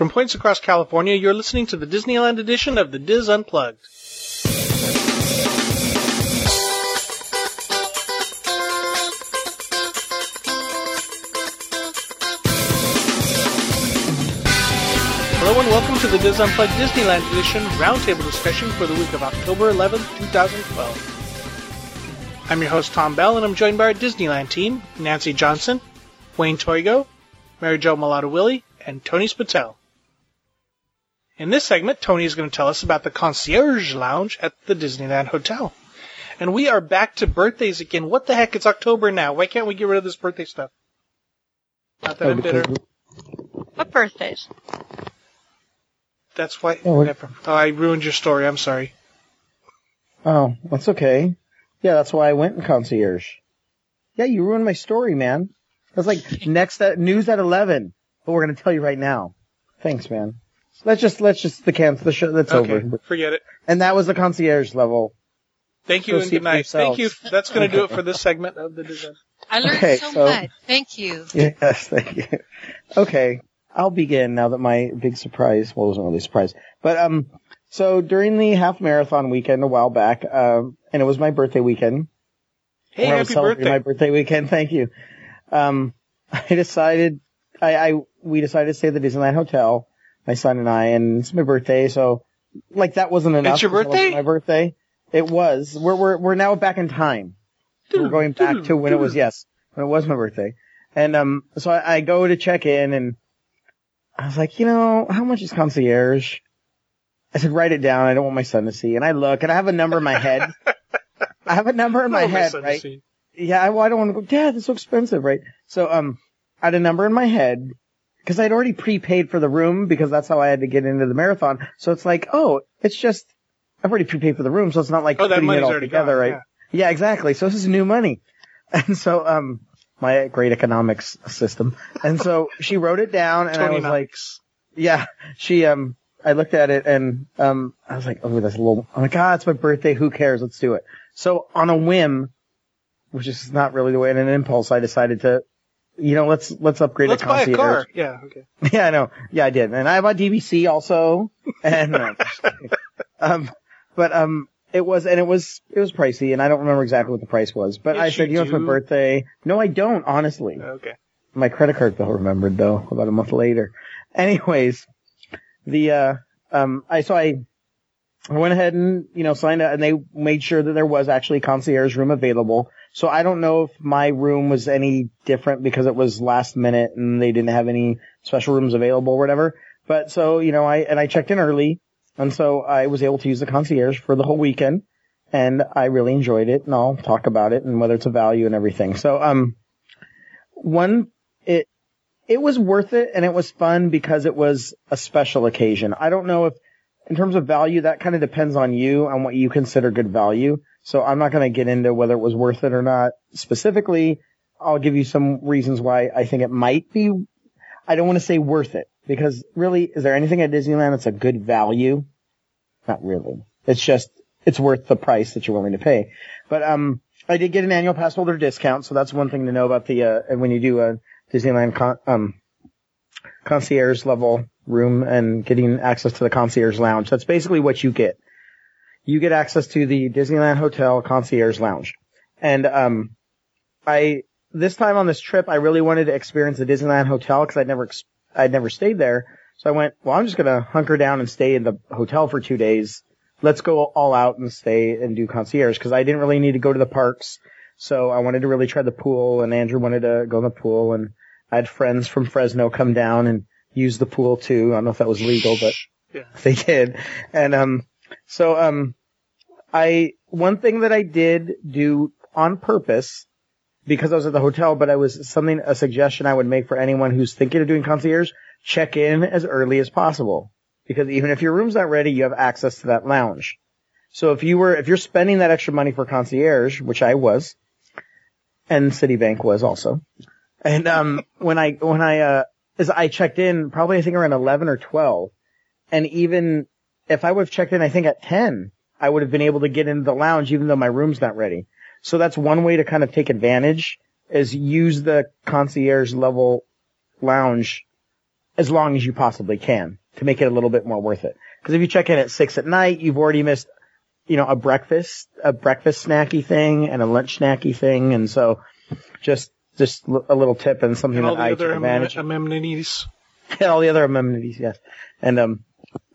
From points across California, you're listening to the Disneyland edition of the Dis Unplugged. Hello and welcome to the Dis Unplugged Disneyland edition roundtable discussion for the week of October 11th, 2012. I'm your host Tom Bell and I'm joined by our Disneyland team, Nancy Johnson, Wayne Toigo, Mary Jo Mulatto Willie, and Tony Spittell. In this segment, Tony is going to tell us about the concierge lounge at the Disneyland Hotel. And we are back to birthdays again. What the heck? It's October now. Why can't we get rid of this birthday stuff? Not that I'm bitter. What birthdays? That's why. Oh, what- Never. Oh, I ruined your story. I'm sorry. Oh, that's okay. Yeah, that's why I went in concierge. Yeah, you ruined my story, man. That's like next at, news at eleven. But we're gonna tell you right now. Thanks, man. Let's just let's just the cancel the show. That's Okay, over. forget it. And that was the concierge level. Thank you Go and good night. for Thank you. That's going to do it for this segment of the design. I learned Okay, so, so- much. Thank you. Yes, thank you. Okay, I'll begin now that my big surprise. Well, it wasn't really a surprise, but um, so during the half marathon weekend a while back, um, and it was my birthday weekend. Hey, when I was happy celebrating birthday. My birthday weekend. Thank you. Um, I decided, I, I, we decided to stay at the Disneyland Hotel, my son and I, and it's my birthday, so, like, that wasn't enough. It's your birthday? My birthday. It was. We're, we're, we're now back in time. We're going back to when it was, yes, when it was my birthday. And, um, so I, I go to check in and I was like, you know, how much is concierge? I said, write it down. I don't want my son to see. And I look and I have a number in my head. I have a number in my head, right? yeah, I, well, I don't want to go, Dad, that's so expensive, right? So, um, I had a number in my head because I'd already prepaid for the room because that's how I had to get into the marathon. So it's like, oh, it's just, I've already prepaid for the room, so it's not like Oh, putting it all together, gone, right? yeah. Yeah. exactly. So this is new money. And so, um, my great economics system. And so she wrote it down and I was like, yeah, she, um, I looked at it and, um, I was like, oh, that's a little, I'm like, ah, it's my birthday. Who cares? Let's do it. So on a whim, which is not really the way, in an impulse, I decided to, you know, let's, let's upgrade Let's a buy a concierge. car. Yeah, okay. Yeah, I know. Yeah, I did. And I bought DVC also. And, no, just kidding. um, but, um, it was, and it was, it was pricey and I don't remember exactly what the price was, but Yes, I said, you you know, it's my birthday. No, I don't, honestly. Okay. My credit card bill remembered though, about a month later. Anyways, the, uh, um, I, so I, I went ahead and, you know, signed up and they made sure that there was actually a concierge room available. So I don't know if my room was any different because it was last minute and they didn't have any special rooms available or whatever. But so, you know, I, and I checked in early and so I was able to use the concierge for the whole weekend and I really enjoyed it and I'll talk about it and whether it's a value and everything. So, um, one, it, it was worth it and it was fun because it was a special occasion. I don't know if, in terms of value, that kind of depends on you and what you consider good value. So I'm not going to get into whether it was worth it or not. Specifically, I'll give you some reasons why I think it might be. I don't want to say worth it because really, is there anything at Disneyland that's a good value? Not really. It's just, it's worth the price that you're willing to pay. But, um, I did get an annual pass holder discount, so that's one thing to know about the, uh, when you do a Disneyland con- um, concierge level room and getting access to the concierge lounge. That's basically what you get. You get access to the Disneyland Hotel concierge lounge. And, um, I, this time on this trip, I really wanted to experience the Disneyland Hotel because I'd never, I'd never stayed there. So I went, well, I'm just going to hunker down and stay in the hotel for two days. Let's go all out and stay and do concierge because I didn't really need to go to the parks. So I wanted to really try the pool and Andrew wanted to go in the pool and I had friends from Fresno come down and use the pool too. I don't know if that was legal, but Yeah. they did. And, um, so, um, I, one thing that I did do on purpose because I was at the hotel, but I was something, a suggestion I would make for anyone who's thinking of doing concierge, check in as early as possible. Because even if your room's not ready, you have access to that lounge. So if you were, if you're spending that extra money for concierge, which I was, and Citibank was also, and, um, when I, when I, uh, as I checked in, probably I think around 11 or 12, and even if I would have checked in, I think at 10, I would have been able to get into the lounge even though my room's not ready. So that's one way to kind of take advantage is use the concierge level lounge as long as you possibly can to make it a little bit more worth it. Because if you check in at six at night, you've already missed, you know, a breakfast, a breakfast snacky thing and a lunch snacky thing. And so just, just a little tip and something And all that the I other took advantage amem- amenities. and all the other amenities, yes. And, um,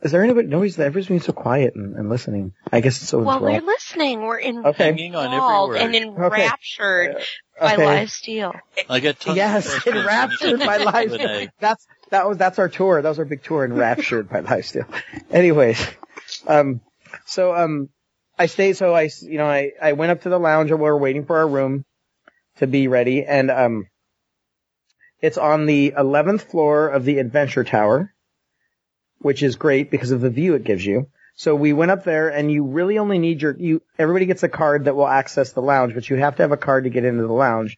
is there anybody, nobody's, everybody's being so quiet and, and listening. I guess it's so Well, we're listening. We're in Okay. Hanging on every enthralled word. and enraptured by Okay. live steel. I get tons Yes, enraptured by live steel. That's that was that's our tour. That was our big tour, enraptured by live steel. Anyways, um, so um, I stayed. So I, you know, I I went up to the lounge and we were waiting for our room to be ready, and um, it's on the eleventh floor of the Adventure Tower, which is great because of the view it gives you. So we went up there, and you really only need your you. Everybody gets a card that will access the lounge, but you have to have a card to get into the lounge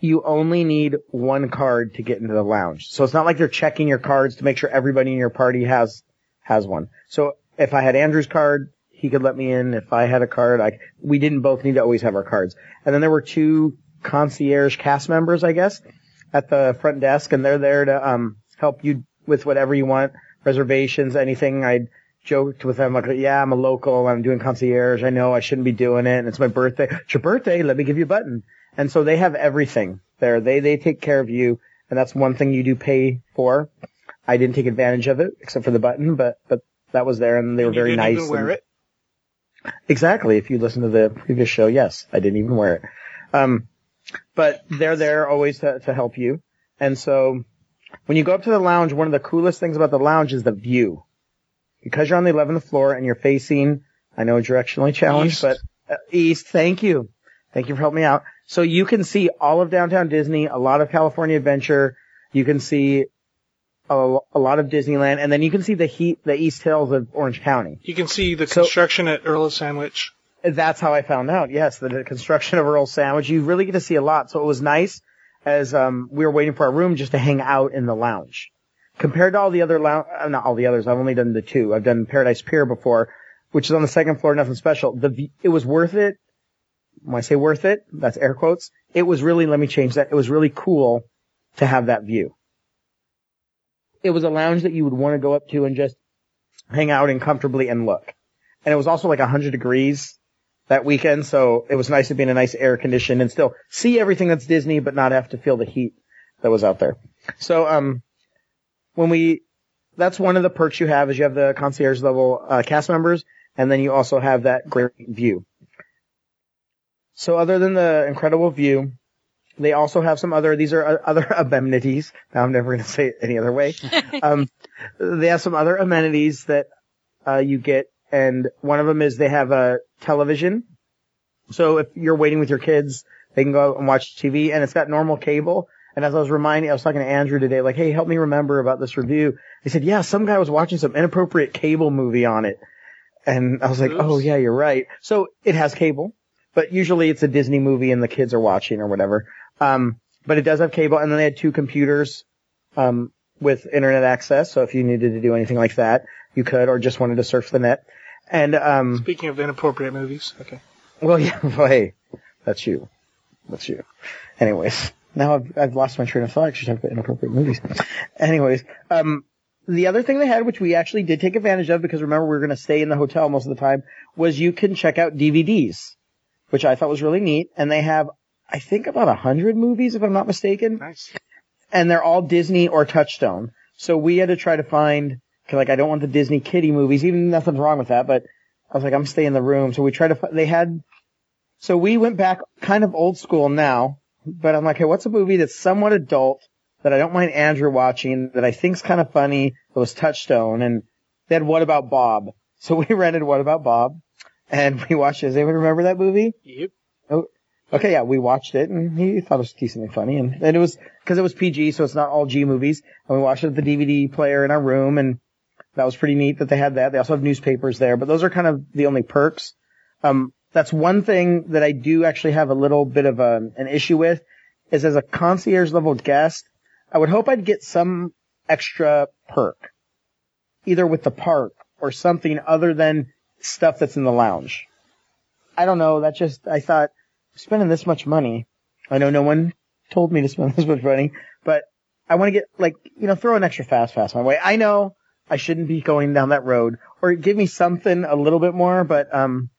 you only need one card to get into the lounge. So it's not like they're checking your cards to make sure everybody in your party has has one. So if I had Andrew's card, he could let me in. If I had a card, I we didn't both need to always have our cards. And then there were two concierge cast members, I guess, at the front desk, and they're there to um help you with whatever you want, reservations, anything. I joked with them like, yeah, I'm a local, I'm doing concierge. I know I shouldn't be doing it, and it's my birthday. It's your birthday. Let me give you a button. And so they have everything there. They, they take care of you. And that's one thing you do pay for. I didn't take advantage of it except for the button, but, but that was there and they were And very nice. Even wear and- it. Exactly. If you listen to the previous show, yes, I didn't even wear it. Um, but they're there always to, to help you. And so when you go up to the lounge, one of the coolest things about the lounge is the view. Because you're on the 11th floor and you're facing, I know directionally challenged, East. but uh, east. Thank you. Thank you for helping me out. So you can see all of downtown Disney, a lot of California Adventure. You can see a, a lot of Disneyland, and then you can see the heat, the East Hills of Orange County. You can see the So- construction at Earl of Sandwich. That's how I found out. Yes, the, construction of Earl Sandwich. You really get to see a lot. So it was nice as um, we were waiting for our room just to hang out in the lounge. Compared to all the other lounge, uh, not all the others. I've only done the two. I've done Paradise Pier before, which is on the second floor. Nothing special. The it was worth it. When I say worth it, that's air quotes. It was really. Let me change that. It was really cool to have that view. It was a lounge that you would want to go up to and just hang out in comfortably and look. And it was also like 100 degrees that weekend, so it was nice to be in a nice air condition and still see everything that's Disney, but not have to feel the heat that was out there. So, um, when we, that's one of the perks you have is you have the concierge level uh, cast members, and then you also have that great view. So, other than the incredible view, they also have some other. These are uh, other amenities. Now I'm never going to say it any other way. um, they have some other amenities that uh, you get, and one of them is they have a television. So if you're waiting with your kids, they can go out and watch TV, and it's got normal cable. And as I was reminding, I was talking to Andrew today, like, hey, help me remember about this review. He said, yeah, some guy was watching some inappropriate cable movie on it. And I was like, Oops. oh yeah, you're right. So it has cable, but usually it's a Disney movie and the kids are watching or whatever. Um, but it does have cable, and then they had two computers, um, with internet access. So if you needed to do anything like that, you could, or just wanted to surf the net. And, um, Speaking of inappropriate movies, okay. well, yeah, well, hey, that's you. That's you. Anyways, now I've, I've lost my train of thought. I should talk about inappropriate movies. Anyways, um, the other thing they had, which we actually did take advantage of because remember we were going to stay in the hotel most of the time, was you can check out DVDs, which I thought was really neat. And they have, I think about a hundred movies if I'm not mistaken Nice. and they're all Disney or Touchstone. So we had to try to find, 'cause, like, I don't want the Disney kiddie movies, even nothing's wrong with that, but I was like, I'm staying in the room. So we tried to, they had, so we went back kind of old school now, but I'm like, hey, what's a movie that's somewhat adult that I don't mind Andrew watching that I think's kind of funny that was Touchstone and they had What About Bob? So we rented What About Bob and we watched it. Does anyone remember that movie? Yep. Oh, okay, yeah, we watched it and he thought it was decently funny and, and it was, cause it was PG, so it's not all G movies. And we watched it at the DVD player in our room and that was pretty neat that they had that. They also have newspapers there, but those are kind of the only perks. Um, that's one thing that I do actually have a little bit of a, an issue with is as a concierge level guest, I would hope I'd get some extra perk, either with the park or something other than stuff that's in the lounge. I don't know. That just, I thought spending this much money. I know no one told me to spend this much money, but I want to get like, you know, throw an extra fast pass my way. I know I shouldn't be going down that road or give me something a little bit more, but, um,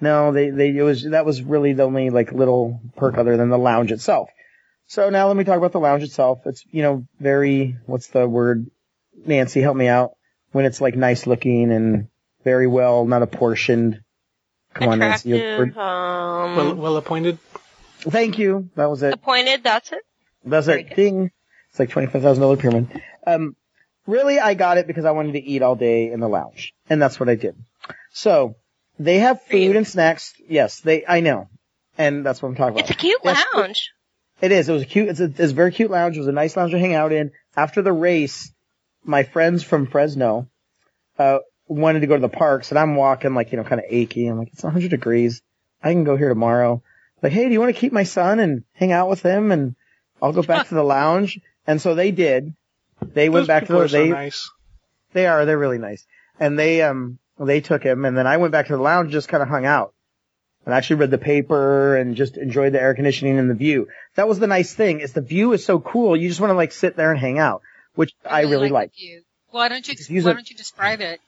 no, they, they, it was, that was really the only like little perk other than the lounge itself. So now let me talk about the lounge itself. It's, you know, very, what's the word? Nancy, help me out. When it's like nice looking and very well, not apportioned. Come on, Nancy. Attractive, um, Well, well appointed. Thank you. That was it. appointed, that's it. That's Very it. good. Ding. It's like $25,000 pyramid. Um, really, I got it because I wanted to eat all day in the lounge. And that's what I did. So, they have food and snacks. Yes, they, I know. And that's what I'm talking about. It's a cute Yes, lounge. It is. It was a cute. It's a, it's a very cute lounge. It was a nice lounge to hang out in. After the race, my friends from Fresno uh wanted to go to the parks, and I'm walking like you know kind of achy. I'm like, it's 100 degrees. I can go here tomorrow. Like, hey, do you want to keep my son and hang out with him, and I'll go back to the lounge. And so they did. They went Those back to people the. are so They nice. they are. They're really nice. And they um they took him, and then I went back to the lounge, just kind of hung out, and actually read the paper and just enjoyed the air conditioning and the view. That was the nice thing is the view is so cool. You just want to like sit there and hang out, which I really like. the view. Why don't you Why a- don't you describe it?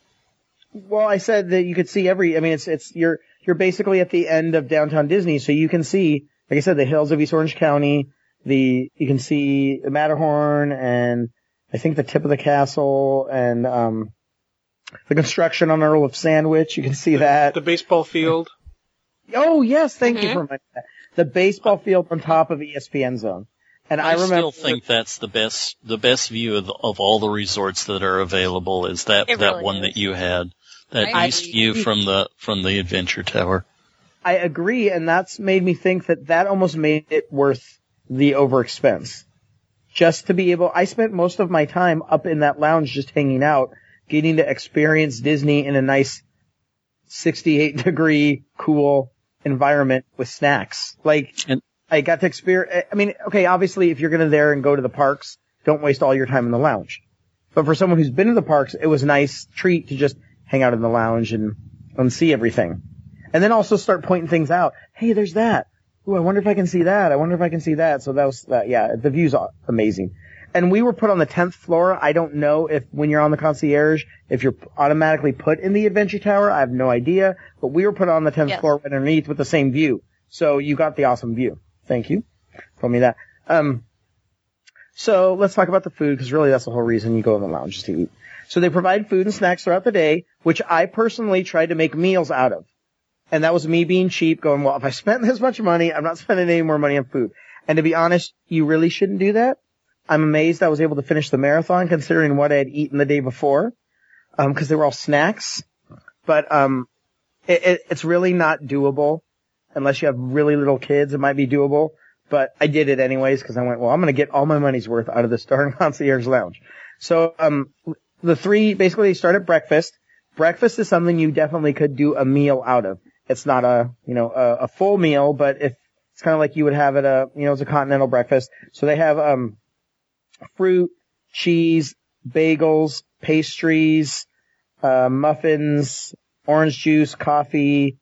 Well, I said that you could see every. I mean, it's it's you're you're basically at the end of downtown Disney, so you can see, like I said, the hills of East Orange County. The you can see the Matterhorn and I think the tip of the castle and um the construction on Earl of Sandwich. You can see that. The baseball field. Oh yes, thank you Mhm. for reminding that. The baseball field on top of ESPN zone. And I, I, remember still think that's the best the best view of, of all the resorts that are available is that It that really one is. that you had that I east agree. view from the from the adventure tower. I agree, and that's made me think that that almost made it worth the overexpense. Just to be able, I spent most of my time up in that lounge just hanging out, getting to experience Disney in a nice 68 degree cool environment with snacks. Like, And- I got to experience, I mean, okay, obviously if you're gonna there and go to the parks, don't waste all your time in the lounge. But for someone who's been to the parks, it was a nice treat to just hang out in the lounge and, and see everything. And then also start pointing things out. Hey, there's that. Ooh, I wonder if I can see that. I wonder if I can see that. So that was, uh, yeah, the view's amazing. And we were put on the 10th floor. I don't know if when you're on the concierge, if you're automatically put in the adventure tower. I have no idea. But we were put on the 10th Yes. floor right underneath with the same view. So you got the awesome view. Thank you. Told me that. Um, so let's talk about the food because really that's the whole reason you go in the lounge is to eat. So they provide food and snacks throughout the day, which I personally tried to make meals out of. And that was me being cheap, going, well, if I spent this much money, I'm not spending any more money on food. And to be honest, you really shouldn't do that. I'm amazed I was able to finish the marathon considering what I had eaten the day before, um, cause they were all snacks. But, um, it, it, it's really not doable unless you have really little kids. It might be doable, but I did it anyways cause I went, well, I'm going to get all my money's worth out of the Star Concierge Lounge. So, um, the three basically start at breakfast. Breakfast is something you definitely could do a meal out of. It's not a, you know, a, a full meal, but if it's kind of like you would have at a, you know, it's a continental breakfast. So they have, um, fruit, cheese, bagels, pastries, uh, muffins, orange juice, coffee,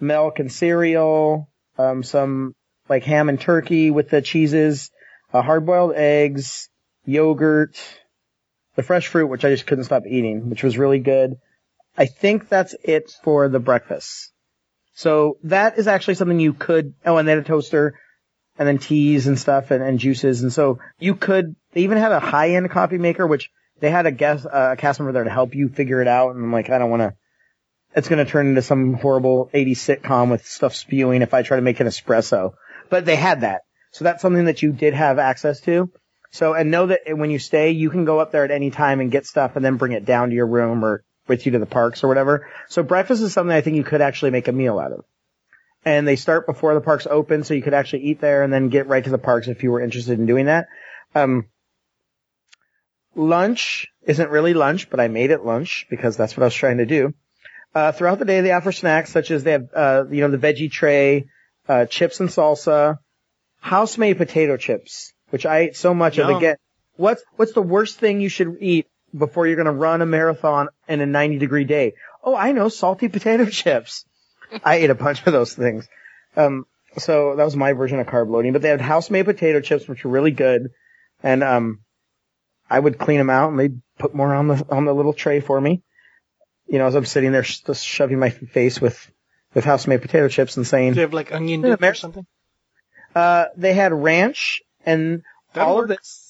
milk and cereal, um, some like ham and turkey with the cheeses, uh, hard boiled eggs, yogurt, the fresh fruit, which I just couldn't stop eating, which was really good. I think that's it for the breakfast. So that is actually something you could, oh, and then a toaster and then teas and stuff and, and juices. And so you could, they even had a high end coffee maker, which they had a guest, uh, a cast member there to help you figure it out. And I'm like, I don't want to, it's going to turn into some horrible 80s sitcom with stuff spewing if I try to make an espresso. But they had that. So that's something that you did have access to. So, and know that when you stay, you can go up there at any time and get stuff and then bring it down to your room or with you to the parks or whatever. So breakfast is something I think you could actually make a meal out of. And they start before the parks open, so you could actually eat there and then get right to the parks if you were interested in doing that. Um, lunch isn't really lunch, but I made it lunch because that's what I was trying to do. Uh, throughout the day, they offer snacks such as they have, uh, you know, the veggie tray, uh, chips and salsa, house-made potato chips, which I ate so much of. Again, what's what's the worst thing you should eat before you're going to run a marathon in a 90 degree day? Oh, I know, salty potato chips. I ate a bunch of those things. Um, so that was my version of carb loading, but they had house-made potato chips, which were really good. and um, I would clean them out, and they'd put more on the on the little tray for me. You know, as I'm sitting there just shoving my face with with house-made potato chips and saying, Do you have like onion dip or something? uh, they had ranch, and That'll all of this,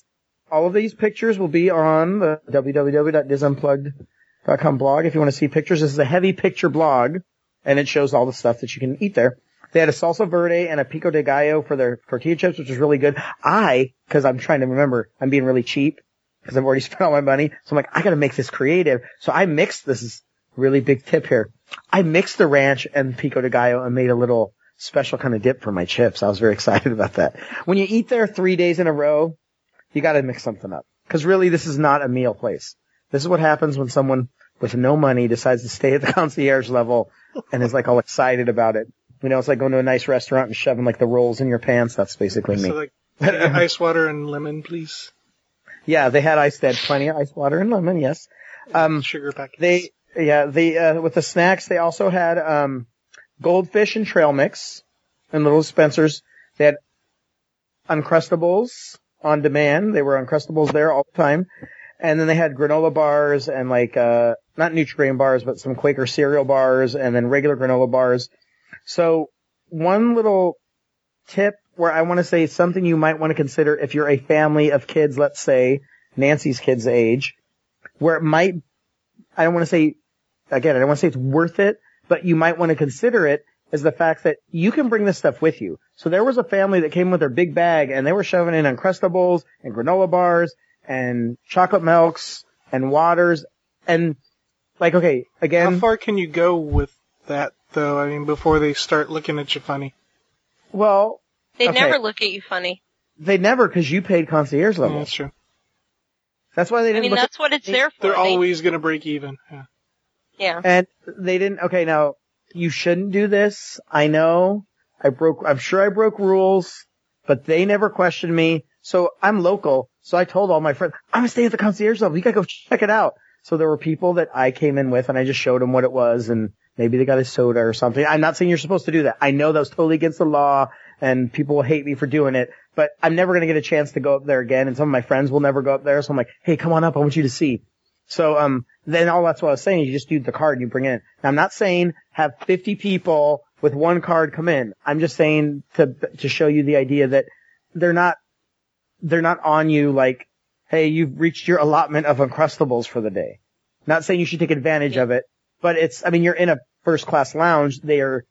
all of these pictures will be on the www.disunplugged.com blog if you want to see pictures. This is a heavy picture blog, and it shows all the stuff that you can eat there. They had a salsa verde and a pico de gallo for their tortilla chips, which was really good. I, cause I'm trying to remember, I'm being really cheap because I've already spent all my money. So I'm like, I gotta make this creative. So I mixed, this is really big tip here. I mixed the ranch and pico de gallo and made a little special kind of dip for my chips. I was very excited about that. When you eat there three days in a row, you gotta mix something up. Cause really this is not a meal place. This is what happens when someone with no money decides to stay at the concierge level and is like all excited about it. You know, it's like going to a nice restaurant and shoving like the rolls in your pants. That's basically me. So like ice water and lemon, please. yeah, they had ice, they had plenty of ice water and lemon, yes. Um, Sugar packets. they, yeah, they, uh, with the snacks, they also had, um, goldfish and trail mix and little Spencers. They had Uncrustables on demand. They were Uncrustables there all the time. And then they had granola bars and like, uh, not Nutrigrain bars, but some Quaker cereal bars and then regular granola bars. So one little tip where I want to say something you might want to consider if you're a family of kids, let's say Nancy's kids age, where it might, I don't want to say, again, I don't want to say it's worth it, but you might want to consider it is the fact that you can bring this stuff with you. So there was a family that came with their big bag and they were shoving in Uncrustables and granola bars and chocolate milks and waters and like, okay, again. How far can you go with that though? I mean, before they start looking at you funny. well, They Okay. never look at you funny. they never, cause you paid concierge Yeah, level. that's true. That's why they didn't I mean, look at that's what it's there for. They're They- always gonna break even. Yeah. yeah. And they didn't, okay, now, you shouldn't do this. I know. I broke, I'm sure I broke rules, but they never questioned me. So I'm local. So I told all my friends, I'm gonna stay at the concierge level. You gotta go check it out. So there were people that I came in with and I just showed them what it was and maybe they got a soda or something. I'm not saying you're supposed to do that. I know that was totally against the law and people will hate me for doing it, but I'm never gonna get a chance to go up there again and some of my friends will never go up there. So I'm like, hey, come on up. I want you to see. So, um, then all that's what I was saying. Is you just do the card and you bring it in. Now, I'm not saying have 50 people with one card come in. I'm just saying to, to show you the idea that they're not, they're not on you like, hey, you've reached your allotment of Uncrustables for the day. Not saying you should take advantage of it, but it's, I mean, you're in a first class lounge. They are,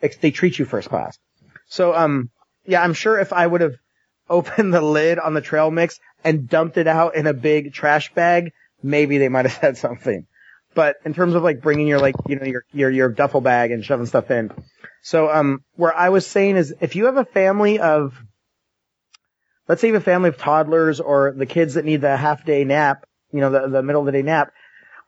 they treat you first class. So, um, yeah, I'm sure if I would have opened the lid on the trail mix and dumped it out in a big trash bag, maybe they might have said something. But in terms of like bringing your like, you know, your, your, your duffel bag and shoving stuff in. So, um, where I was saying is if you have a family of, let's say you have a family of toddlers or the kids that need the half day nap, you know, the, the middle of the day nap,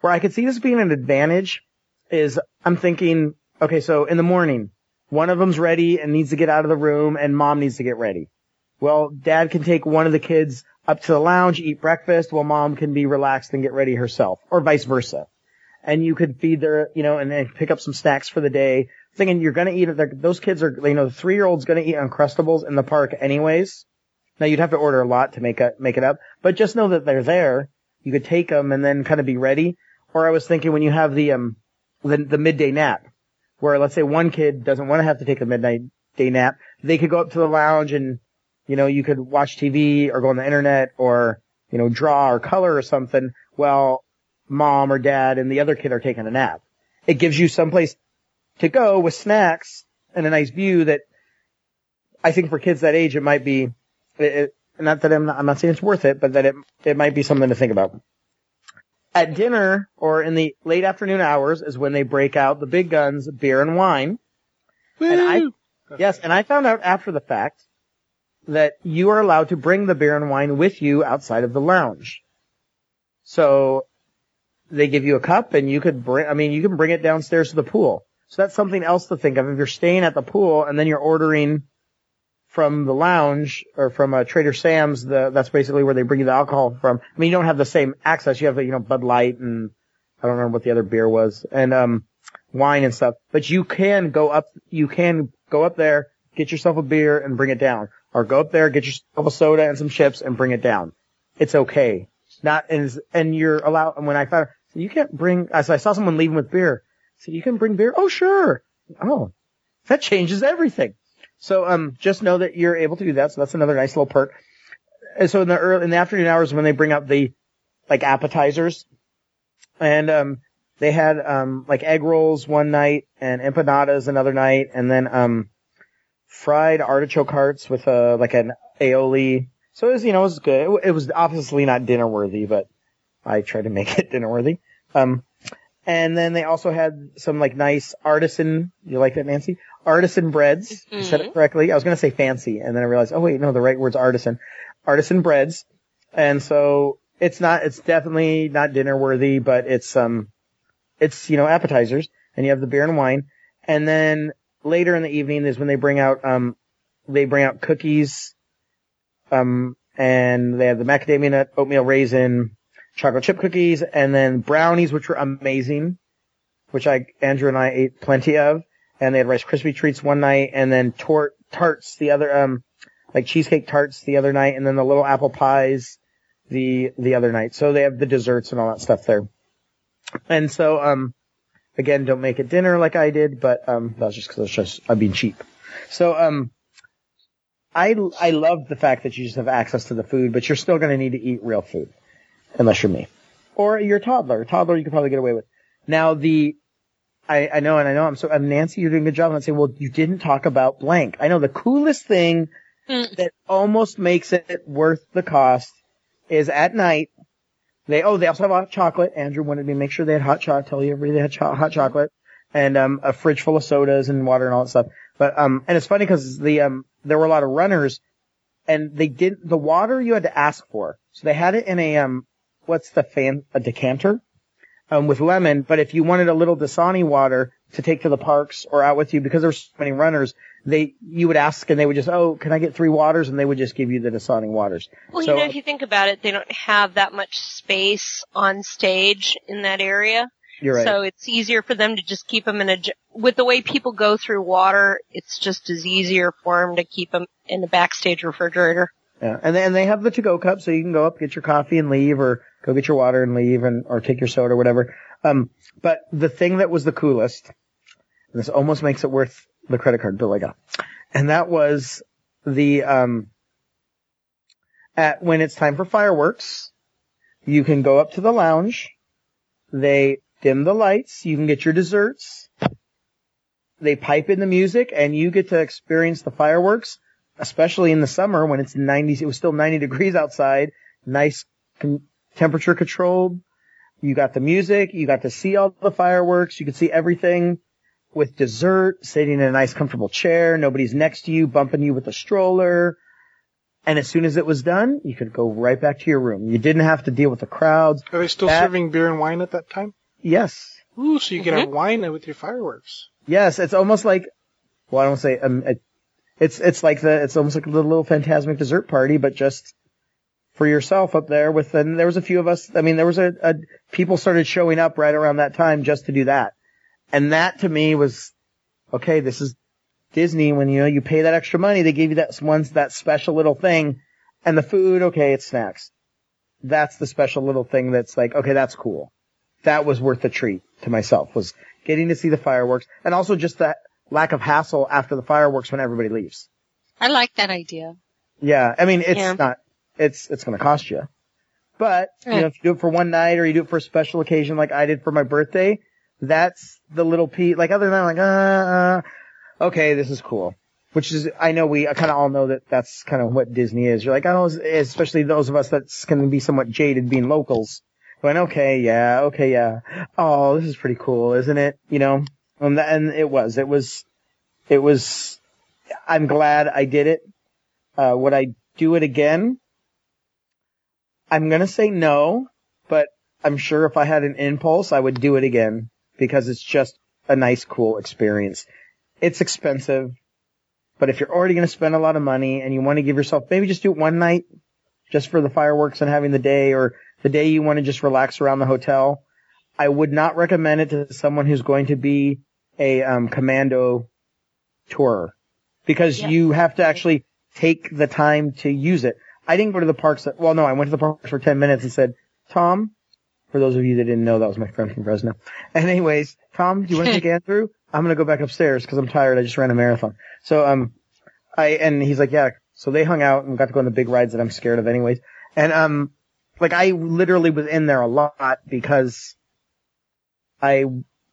where I could see this being an advantage is I'm thinking, okay, so in the morning, one of them's ready and needs to get out of the room and mom needs to get ready. Well, dad can take one of the kids up to the lounge, eat breakfast while mom can be relaxed and get ready herself or vice versa. And you could feed their, you know, and then pick up some snacks for the day. Thinking you're gonna eat it. Those kids are, you know, the three year old's gonna eat Uncrustables in the park anyways. Now you'd have to order a lot to make it, make it up, but just know that they're there. You could take them and then kind of be ready. Or I was thinking when you have the, um, the, the midday nap, where let's say one kid doesn't want to have to take a midnight day nap, they could go up to the lounge and, you know, you could watch TV or go on the internet or, you know, draw or color or something while mom or dad and the other kid are taking a nap. It gives you someplace to go with snacks and a nice view that I think for kids that age, it might be, it, not that I'm not, I'm not saying it's worth it, but that it, it might be something to think about. At dinner or in the late afternoon hours is when they break out the big guns, beer and wine. And I- Yes, and I found out after the fact that you are allowed to bring the beer and wine with you outside of the lounge. So they give you a cup and you could bring, I mean, you can bring it downstairs to the pool. So that's something else to think of. If you're staying at the pool and then you're ordering from the lounge or from a Trader Sam's, the, that's basically where they bring you the alcohol from. I mean, you don't have the same access. You have, you know, Bud Light and I don't remember what the other beer was and, um, wine and stuff, but you can go up, you can go up there, get yourself a beer and bring it down. Or go up there, get yourself a soda and some chips and bring it down. It's okay. Not, and, and you're allowed, and when I found, you can't bring, as I saw someone leaving with beer, so you can bring beer? Oh, sure. Oh, that changes everything. So, um, just know that you're able to do that. So that's another nice little perk. And so in the early, in the afternoon hours when they bring out the, like appetizers, and, um, they had, um, like egg rolls one night and empanadas another night, and then, um, fried artichoke hearts with a, like an aioli. So it was, you know, it was good. It, it was obviously not dinner worthy, but I tried to make it dinner worthy. Um, and then they also had some like nice artisan, you like that, Nancy? Artisan breads. You said it correctly. I was going to say fancy, and then I realized, oh wait, no, the right word's artisan. Artisan breads. And so it's not, it's definitely not dinner worthy, but it's, um, it's, you know, appetizers, and you have the beer and wine. And then later in the evening is when they bring out, um, they bring out cookies, um, and they have the macadamia nut, oatmeal raisin, chocolate chip cookies, and then brownies, which were amazing, which I, Andrew and I ate plenty of. And they had Rice crispy treats one night, and then tort, tarts the other, um, like cheesecake tarts the other night, and then the little apple pies the, the other night. So they have the desserts and all that stuff there. And so, um, again, don't make it dinner like I did, but, um, that was just cause I was just, I'm being cheap. So, um, I, I love the fact that you just have access to the food, but you're still going to need to eat real food. Unless you're me. Or you're a toddler. A toddler you could probably get away with. Now the, I, I know and I know I'm so, and Nancy, you're doing a good job. And I say, well, you didn't talk about blank. I know the coolest thing Mm. that almost makes it worth the cost is at night. They, oh, they also have hot chocolate. Andrew wanted me to make sure they had hot chocolate. Tell you everybody they had cho- hot chocolate and, um, a fridge full of sodas and water and all that stuff. But, um, and it's funny because the, um, there were a lot of runners and they didn't, the water you had to ask for. So they had it in a, um, what's the fan, a decanter, um, with lemon. But if you wanted a little Dasani water to take to the parks or out with you, because there were so many runners, they, you would ask and they would just, oh, can I get three waters? And they would just give you the Dasani waters. Well, So- you know, if you think about it, they don't have that much space on stage in that area. You're right. So it's easier for them to just keep them in a, with the way people go through water, it's just as easier for them to keep them in the backstage refrigerator. Yeah, and then they have the to-go cup, so you can go up, get your coffee and leave, or go get your water and leave, and or take your soda or whatever. Um, but the thing that was the coolest, and this almost makes it worth the credit card bill I got, and that was the um, at when it's time for fireworks, you can go up to the lounge. They dim the lights. You can get your desserts. They pipe in the music, and you get to experience the fireworks especially in the summer when it's 90, it was still 90 degrees outside, nice con- temperature controlled. You got the music, you got to see all the fireworks, you could see everything with dessert, sitting in a nice comfortable chair, nobody's next to you, bumping you with a stroller. And as soon as it was done, you could go right back to your room. You didn't have to deal with the crowds. Are they still That- serving beer and wine at that time? Yes. Ooh, so you can have wine with your fireworks. Yes, it's almost like, well, I don't say, um, it, it's, it's like the, it's almost like a little, little Fantasmic dessert party, but just for yourself up there with, and there was a few of us, I mean, there was a, a, people started showing up right around that time just to do that. And that to me was, okay, this is Disney when, you know, you pay that extra money, they give you that one, that special little thing, and the food, okay, it's snacks. That's the special little thing that's like, okay, that's cool. That was worth the treat to myself, was getting to see the fireworks, and also just that lack of hassle after the fireworks when everybody leaves. I like that idea. Yeah, I mean, it's Yeah. not, it's, it's gonna cost you. But, you know, if you do it for one night or you do it for a special occasion like I did for my birthday, that's the little piece, like other than that, like, uh, uh, okay, this is cool. Which is, I know we kind of all know that that's kind of what Disney is. You're like, oh, especially those of us that's going to be somewhat jaded being locals. Going, okay, yeah, okay, yeah. Oh, this is pretty cool, isn't it? You know? And, that, and it was, it was, it was, I'm glad I did it. Uh, would I do it again? I'm gonna say no, but I'm sure if I had an impulse, I would do it again because it's just a nice, cool experience. It's expensive, but if you're already gonna spend a lot of money and you want to give yourself, maybe just do it one night just for the fireworks and having the day or the day you want to just relax around the hotel. I would not recommend it to someone who's going to be a um, commando tour because Yeah. you have to actually take the time to use it. I didn't go to the parks. That, well, no, I went to the parks for 10 minutes and said, Tom, for those of you that didn't know, that was my friend from Fresno. And anyways, Tom, do you want to take Andrew? I'm going to go back upstairs because I'm tired. I just ran a marathon. So, um, I, and he's like, yeah. So they hung out and got to go on the big rides that I'm scared of anyways. And, um, like I literally was in there a lot because I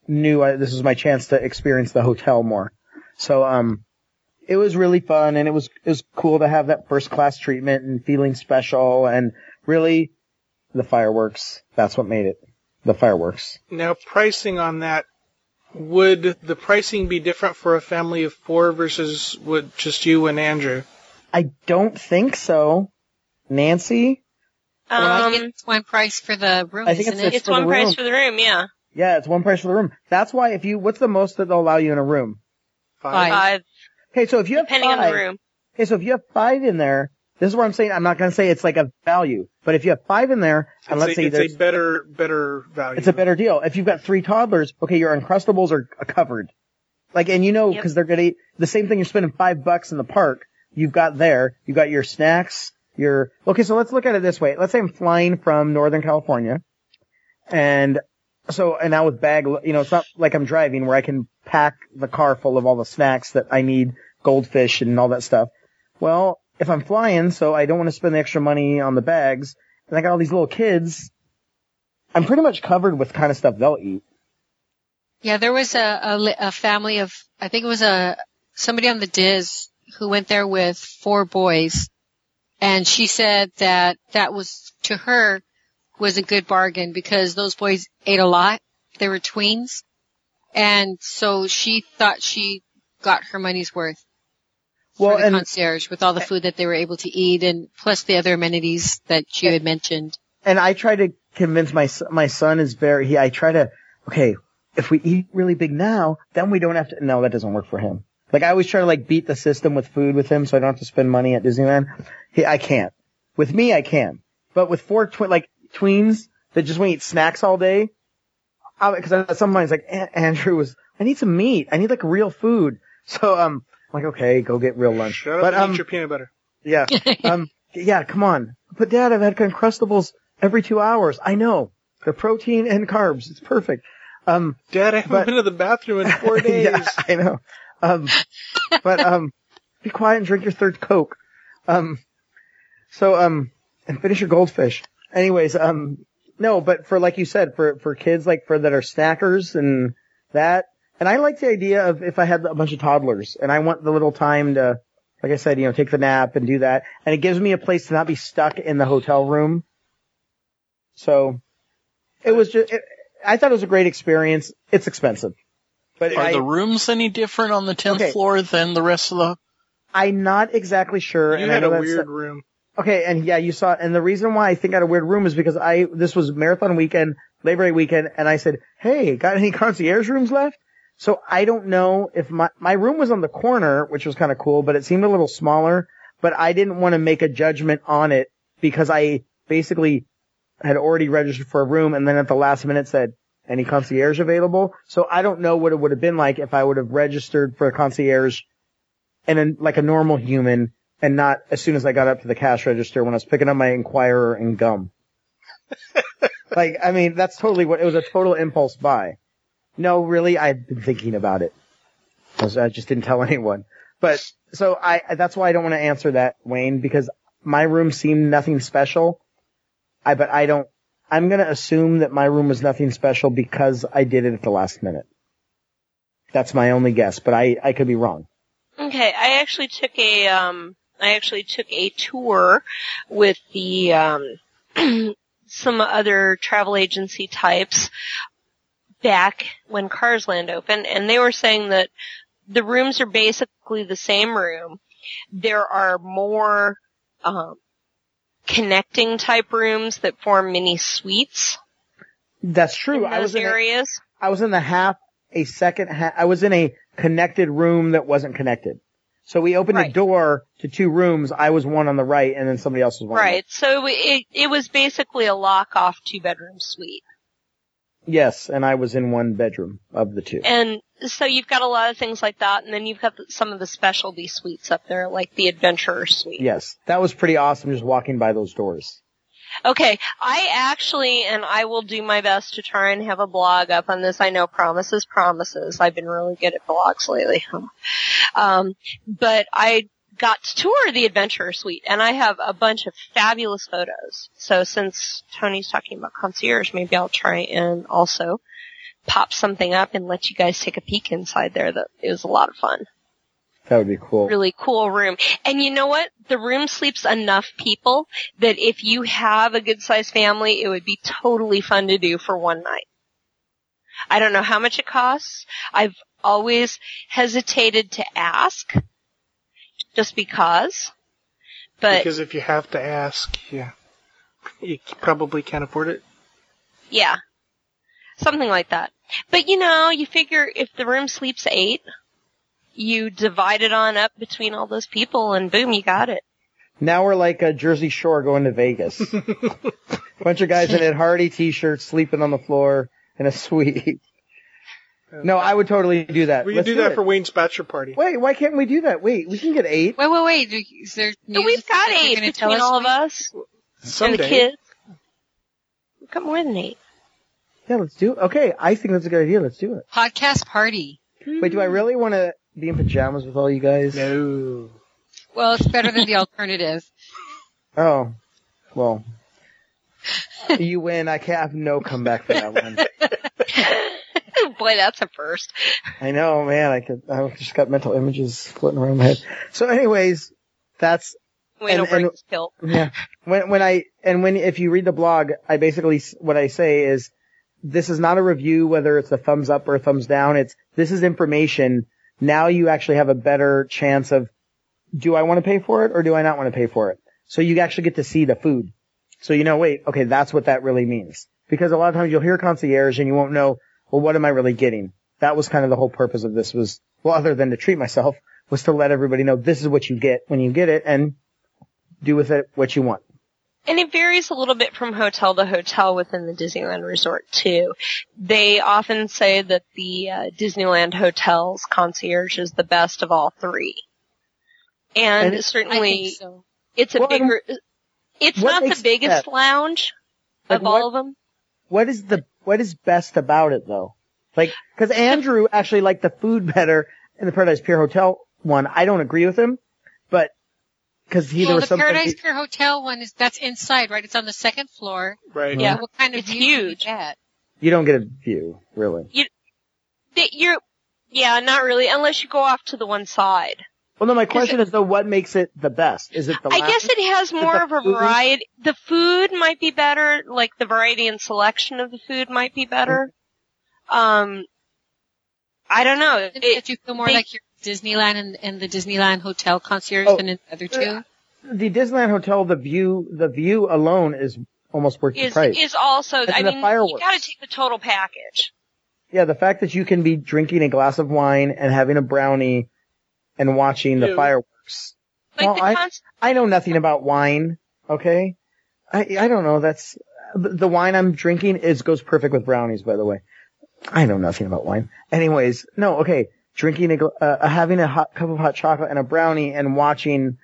knew I, this was my chance to experience the hotel more. So, um, it was really fun and it was, it was cool to have that first class treatment and feeling special and really the fireworks. That's what made it. The fireworks. Now, pricing on that, would the pricing be different for a family of four versus would just you and Andrew? I don't think so. Nancy? Um, it's one price for the room, I think isn't it's- it? it's for one price room. for the room, yeah. Yeah, it's one price for the room. That's why if you, what's the most that they'll allow you in a room? Five. Five, Okay, so if you have depending five, on the room. okay, so if you have five in there, this is where I'm saying I'm not going to say it's like a value, but if you have five in there, and It's, let's a, say it's there's, a better, better value. it's a better deal. If you've got three toddlers, okay, your Uncrustables are covered. Like, and you know, Yep. cause they're gonna eat the same thing you're spending five bucks in the park, you've got there, you got your snacks, your, okay, so let's look at it this way. Let's say I'm flying from Northern California, and so, and now with bag, you know, it's not like I'm driving where I can pack the car full of all the snacks that I need, goldfish and all that stuff. Well, if I'm flying, so I don't want to spend the extra money on the bags, and I got all these little kids, I'm pretty much covered with kind of stuff they'll eat. Yeah, there was a, a, a family of, I think it was a, somebody on the Dis who went there with four boys. And she said that that was, to her, was a good bargain because those boys ate a lot. They were tweens. And so she thought she got her money's worth Well, for the and concierge with all the food that they were able to eat and plus the other amenities that you had mentioned. and I try to convince my my son is very he I try to okay if we eat really big now then we don't have to no that doesn't work for him. Like I always try to like beat the system with food with him so I don't have to spend money at Disneyland. He I can't. With me I can. But with four twi- like tweens that just want to eat snacks all day because sometimes like Andrew was I need some meat. I need like real food. So um like okay go get real lunch Shut up but and um eat your peanut butter. yeah. Um, yeah, come on. But dad, I've had Uncrustables every two hours. I know. The protein and carbs. It's perfect. Um, Dad, I haven't but- been to the bathroom in four days. yeah, I know. Um, but, um, be quiet and drink your third Coke. Um, so, um, and finish your goldfish. Anyways, um, no, but for, like you said, for, for kids like for that are snackers and that, and I like the idea of if I had a bunch of toddlers and I want the little time to, like I said, you know, take the nap and do that. And it gives me a place to not be stuck in the hotel room. So it was just, it, I thought it was a great experience. It's expensive, but Are I, the rooms any different on the 10th Okay. floor than the rest of the? I'm not exactly sure. You and had know a that's- weird room. Okay, and yeah, you saw, and the reason why I think I had a weird room is because I, this was marathon weekend, Labor Day weekend, and I said, hey, got any concierge rooms left? So I don't know if my, my room was on the corner, which was kind of cool, but it seemed a little smaller, but I didn't want to make a judgment on it because I basically had already registered for a room and then at the last minute said, any concierge available? So I don't know what it would have been like if I would have registered for a concierge and then like a normal human and not as soon as I got up to the cash register when I was picking up my Inquirer and gum. like, I mean, that's totally what, it was a total impulse buy. No, really, I've been thinking about it. I just didn't tell anyone. But, so I, that's why I don't want to answer that, Wayne, because my room seemed nothing special. I, but I don't, I'm gonna assume that my room was nothing special because I did it at the last minute. That's my only guess, but I, I could be wrong. Okay, I actually took a um I actually took a tour with the um some other travel agency types back when Carsland opened and they were saying that the rooms are basically the same room. There are more um connecting type rooms that form mini suites That's true. I was those in a- areas. I was in the half, a second half, I was in a connected room that wasn't connected. So we opened a door to two rooms. I was one on the right and then somebody else was one. on the Right. So it it was basically a lock off two bedroom suite. Yes, and I was in one bedroom of the two. And so you've got a lot of things like that, and then you've got some of the specialty suites up there, like the Adventurer Suite. Yes, that was pretty awesome just walking by those doors. Okay, I actually, and I will do my best to try and have a blog up on this. I know promises, promises. I've been really good at blogs lately. Um, but I got to tour the Adventurer Suite, and I have a bunch of fabulous photos. So since Tony's talking about concierge, maybe I'll try and also pop something up and let you guys take a peek inside there. That it was a lot of fun That would be cool. really cool room. And you know what? The room sleeps enough people that if you have a good sized family, it would be totally fun to do for one night. I don't know how much it costs. I've always hesitated to ask just because. But because if you have to ask, yeah, you probably can't afford it. yeah. Something like that. But you know, you figure if the room sleeps eight, you divide it on up between all those people and boom, you got it. Now we're like a Jersey Shore going to Vegas. Bunch of guys in Ed Hardy t-shirts sleeping on the floor in a suite. No, I would totally do that. We can Let's do that it. for Wayne's bachelor party. Wait, why can't we do that? Wait, we can get eight. Wait, wait, wait. Do- Is there news we've got that you're eight gonna tell between us all of us and the Someday. kids. We've got more than eight. Yeah, let's do it. Okay, I think that's a good idea. Let's do it. Podcast party. Wait, do I really want to be in pajamas with all you guys? No. Well, it's better than the alternative. Oh, well. you win. I can't have no comeback for that one. Boy, that's a first. I know, man. I could. I just got mental images floating around my head. So, anyways, that's will And- break and- yeah. When when I and when if you read the blog, I basically what I say is this is not a review whether it's a thumbs up or a thumbs down. It's this is information. Now you actually have a better chance of do I want to pay for it or do I not want to pay for it? So you actually get to see the food. So you know, wait, okay, that's what that really means. Because a lot of times you'll hear concierge and you won't know, well, what am I really getting? That was kind of the whole purpose of this was, well, other than to treat myself, was to let everybody know this is what you get when you get it and do with it what you want. And it varies a little bit from hotel to hotel within the Disneyland Resort too. They often say that the uh, Disneyland Hotels concierge is the best of all three. And, And certainly so. it's a Well, bigger, it's not the biggest that- lounge Like of all of them. What is the, what is best about it though? Like, cause Andrew actually liked the food better in the Paradise Pier Hotel one. I don't agree with him, but cause he, there well, was the something. Paradise Pier Hotel one is that's inside, right? It's on the second floor. Right. Yeah. So what kind of It's view do you huge. get? you don't get a view, really. That You're, yeah, not really, unless you go off to the one side. Well, no, my question is though, what makes it the best? Is it the I guess it has more of a food? variety. The food might be better, like the variety and selection of the food might be better. Um, I don't know. Did It, you feel more they- like you're Disneyland and, and the Disneyland Hotel concierge Oh. than in the other two? the Disneyland Hotel, the view, the view alone is almost worth the price. is also. And I the mean, you fireworks. got to take the total package. yeah, the fact that you can be drinking a glass of wine and having a brownie and watching the Ew. fireworks. Like Well, the I- cons- I know nothing about wine. Okay, I I don't know. That's the wine I'm drinking is goes perfect with brownies. By the way, I know nothing about wine. Anyways, no. Okay, drinking a gl- uh, having a hot cup of hot chocolate and a brownie and watching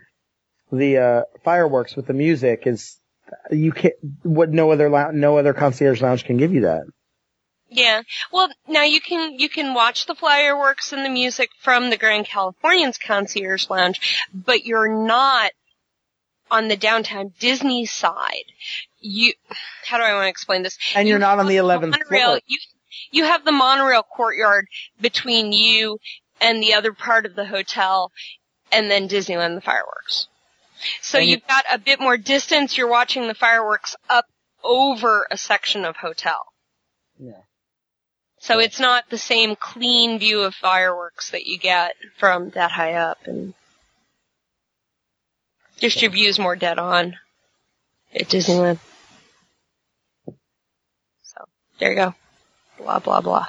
the uh, fireworks with the music is you can't what no other no other concierge lounge can give you that. Yeah. Well, now you can you can watch the fireworks and the music from the Grand Californians Concierge Lounge, but you're not on the downtown Disney side. You how do I want to explain this? And You you're not on the 11th monorail, floor. You you have the monorail courtyard between you and the other part of the hotel, and then Disneyland the fireworks. So And you- you've got a bit more distance. You're watching the fireworks up over a section of hotel. Yeah. So it's not the same clean view of fireworks that you get from that high up and just your view's more dead on at Disneyland. So there you go. Blah blah blah.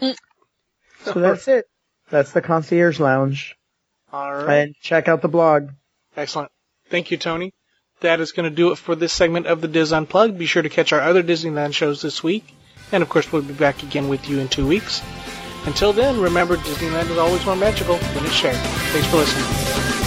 Mm. So that's it. That's the concierge lounge. All right. And check out the blog. Excellent. Thank you, Tony. That is going to do it for this segment of the Dis Unplugged. Be sure to catch our other Disneyland shows this week. And of course, we'll be back again with you in two weeks. Until then, remember Disneyland is always more magical when it's shared. Thanks for listening.